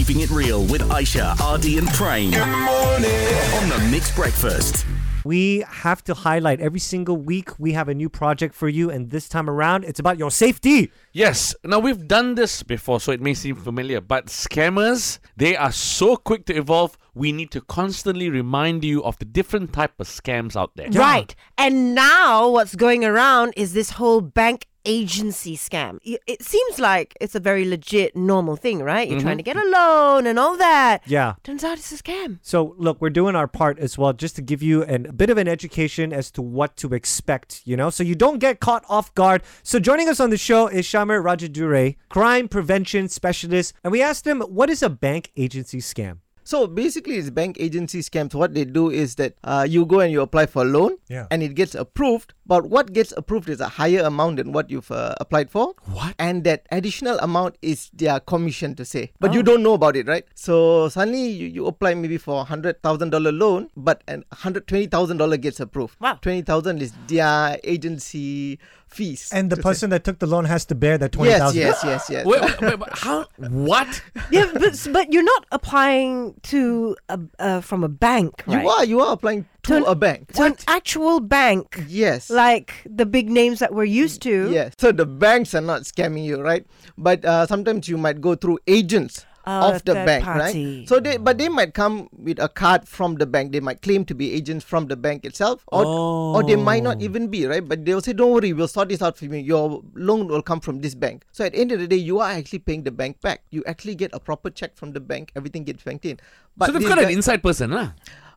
Keeping It Real with Aisha, Ardy, and Prane. Good morning. On the MIX Breakfast. We have to highlight every single week we have a new project for you, and this time around it's about your safety. Yes. Now we've done this before, so it may seem familiar, but scammers, they are so quick to evolve. We need to constantly remind you of the different type of scams out there. Right. And now what's going around is this whole bank agency scam. It seems like it's a very legit, normal thing, right? You're trying to get a loan and all that. Yeah. Turns out it's a scam. So, look, we're doing our part as well just to give you an, a bit of an education as to what to expect, you know, so you don't get caught off guard. So, joining us on the show is Shamir Rajadurai, crime prevention specialist, and we asked him, what is a bank agency scam? So basically, it's bank agency scams. What they do is that uh, you go and you apply for a loan, Yeah. and it gets approved. But what gets approved is a higher amount than what you've uh, applied for. What? And that additional amount is their commission to say, but you don't know about it, right? So suddenly you, you apply maybe for a hundred thousand dollar loan, but an hundred twenty thousand dollar gets approved. Wow. Twenty thousand is their agency fees. And the to say. person that took the loan has to bear that Yes, 20000 yes, yes, yes. Wait, wait, wait, how? What? Yeah, but but you're not applying to a, uh, from a bank, right? You are you are applying to To- a bank. to an actual bank, Yes. like the big names that we're used to. Yes. So the banks are not scamming you, right? But uh, sometimes you might go through agents Oh, of the bank, party. right? So they, but they might come with a card from the bank. They might claim to be agents from the bank itself, or or they might not oh. even be, right? But they'll say, "Don't worry, we'll sort this out for you. Your loan will come from this bank." So at the end of the day, you are actually paying the bank back. You actually get a proper check from the bank. Everything gets banked in. But so they've these got an inside person, lah.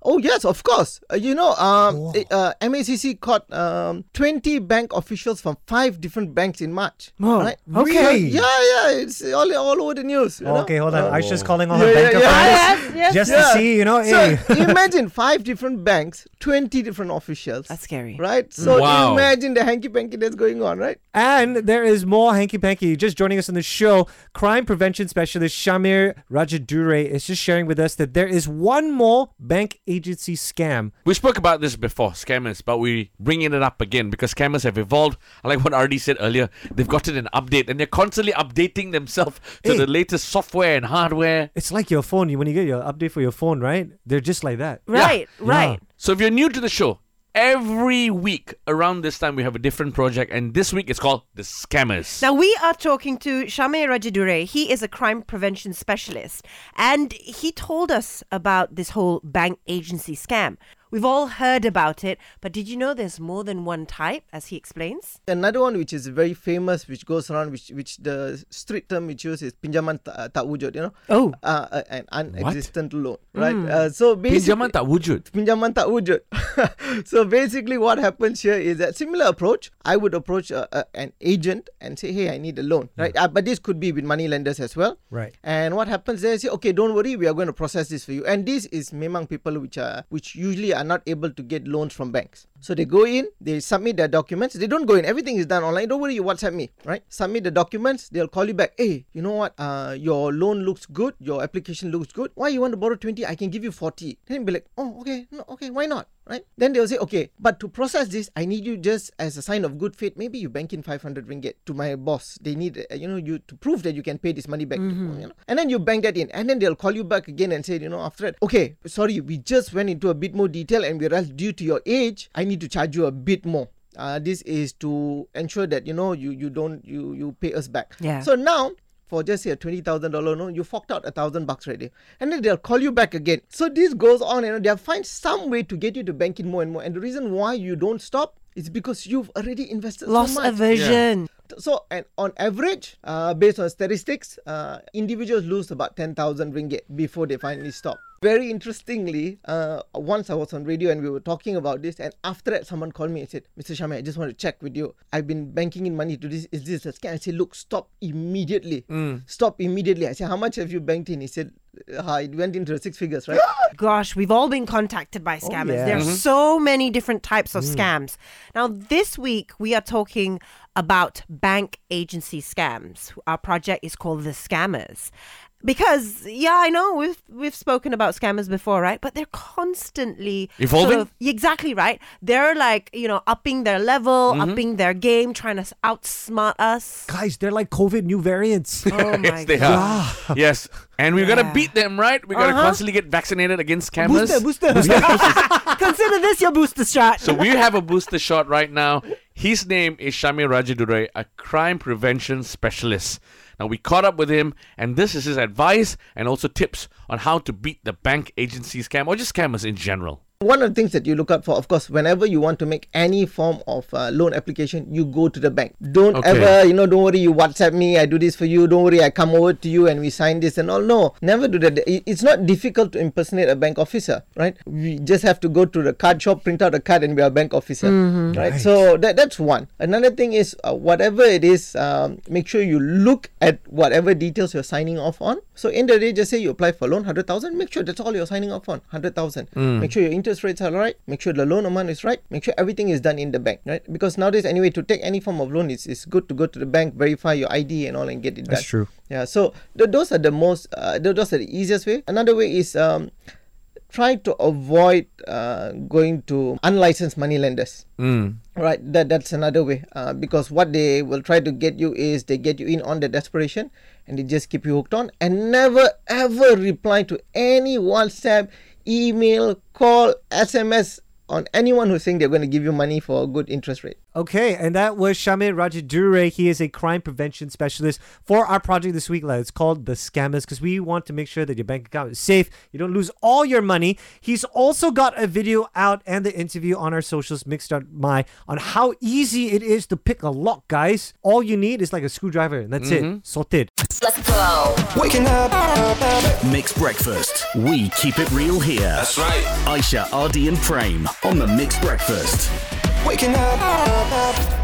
Oh yes, of course. Uh, you know, um, uh, MACC caught um, 20 bank officials from five different banks in March. Oh, right? okay. Yeah, yeah, it's all, all over the news. you know? Okay, hold on. Uh, Aisha's calling all her Yeah, banker yeah, friends Yes, yes. just yeah. to see, you know, hey. So imagine five different banks, 20 different officials. That's scary. Right? So Wow. imagine the hanky panky that's going on, right? And there is more hanky panky. Just joining us on the show, crime prevention specialist Shamir Rajadurai is just sharing with us that there is one more bank agency scam. We spoke about this before, scammers, but we're bringing it up again because scammers have evolved. I like what Ardy said earlier. They've gotten an update and they're constantly updating themselves to Hey. the latest software and hardware. It's like your phone. You when you get your update for your phone, right? They're just like that. Right, right. So if you're new to the show, every week around this time we have a different project, and this week it's called the Scammers. Now we are talking to Shamir Rajadurai. He is a crime prevention specialist, and he told us about this whole bank agency scam. We've all heard about it, but did you know there's more than one type, as he explains? Another one which is very famous, which goes around, which which the street term which uses is pinjaman tak, uh, wujud, you know? Oh. Uh, uh, an unexistent loan, right? Uh, so Pinjaman basically, tak wujud. pinjaman tak wujud. so basically, what happens here is that similar approach. I would approach a, a, an agent and say, "Hey, I need a loan," right? Uh, but this could be with money lenders as well. Right. And what happens there is, okay, don't worry, we are going to process this for you. And this is memang people which are which usually are not able to get loans from banks. So they go in, they submit their documents. They don't go in. Everything is done online. Don't worry, you WhatsApp me, right? Submit the documents. They'll call you back. Hey, you know what? Uh, your loan looks good. Your application looks good. Why you want to borrow twenty? I can give you forty. Then you'll be like, oh, okay, no, okay, why not? Right? Then they'll say, okay, but to process this, I need you just as a sign of good faith. Maybe you bank in 500 ringgit to my boss. They need, uh, you know, you to prove that you can pay this money back. to You know? And then you bank that in. And then they'll call you back again and say, you know, after that, okay, sorry, we just went into a bit more detail and we realized due to your age, I need to charge you a bit more. Uh, this is to ensure that, you know, you, you don't, you, you pay us back. Yeah. So now, for just say a twenty thousand dollar loan, you forked out a thousand bucks already, and then they'll call you back again. So this goes on, and they'll find some way to get you to bank in more and more. And the reason why you don't stop is because you've already invested Loss so much. aversion. So, and on average, uh, based on statistics, uh, individuals lose about 10,000 ringgit before they finally stop. Very interestingly, uh, once I was on radio and we were talking about this, and after that, someone called me and said, Mr. Shami, I just want to check with you. I've been banking in money to this. Is this a scam? I said, Look, stop immediately. Stop immediately. I said, How much have you banked in? He said, uh, It went into the six figures, right? Gosh, we've all been contacted by scammers. yeah. There are so many different types of scams. Now, this week we are talking about bank agency scams. Our project is called The Scammers. Because yeah, I know we've we've spoken about scammers before, right? But they're constantly sort Evolving? of- exactly right. They're like you know upping their level, upping their game, trying to outsmart us. Guys, they're like COVID new variants. Oh my yes, they god! are. Yes, and we're gonna beat them, right? We're gonna Uh-huh. constantly get vaccinated against scammers. booster. Consider this your booster shot. So we have a booster shot right now. His name is Shamir Rajadurai, a crime prevention specialist. Now we caught up with him, and this is his advice and also tips on how to beat the bank agency scam or just scammers in general. One of the things that you look out for, of course, whenever you want to make any form of uh, loan application, you go to the bank. Don't Okay. ever, you know, don't worry, you WhatsApp me, I do this for you. Don't worry, I come over to you and we sign this and all. No, never do that. It's not difficult to impersonate a bank officer, right? We just have to go to the card shop, print out a card, and we are a bank officer, right? Right. So that that's one. Another thing is, uh, whatever it is, um, make sure you look at whatever details you're signing off on. So in the day, just say you apply for loan, hundred thousand. Make sure that's all you're signing off on, hundred thousand. Make sure your interest rates are right. Make sure the loan amount is right. Make sure everything is done in the bank, right? Because nowadays, anyway, to take any form of loan, it's, it's good to go to the bank, verify your ID and all, and get it done. That's true. Yeah. So th- those are the most, uh, th- those are the easiest way. Another way is um, try to avoid uh, going to unlicensed money lenders. Mm. Right, that that's another way. Uh, because what they will try to get you is they get you in on the desperation, and they just keep you hooked on, and never ever reply to any WhatsApp, email, call, SMS on anyone who's saying they're going to give you money for a good interest rate. Okay, and that was Shamir Rajadurai. He is a crime prevention specialist for our project this week. It's called The Scammers because we want to make sure that your bank account is safe. You don't lose all your money. He's also got a video out and the interview on our socials, mix.my, on how easy it is to pick a lock, guys. All you need is like a screwdriver, and that's it. Mm-hmm. Sorted. Let's go. Waking up. MIX breakfast. We keep it real here. That's right. Aisha, Ardy, and Prame on the MIX Breakfast. Waking up.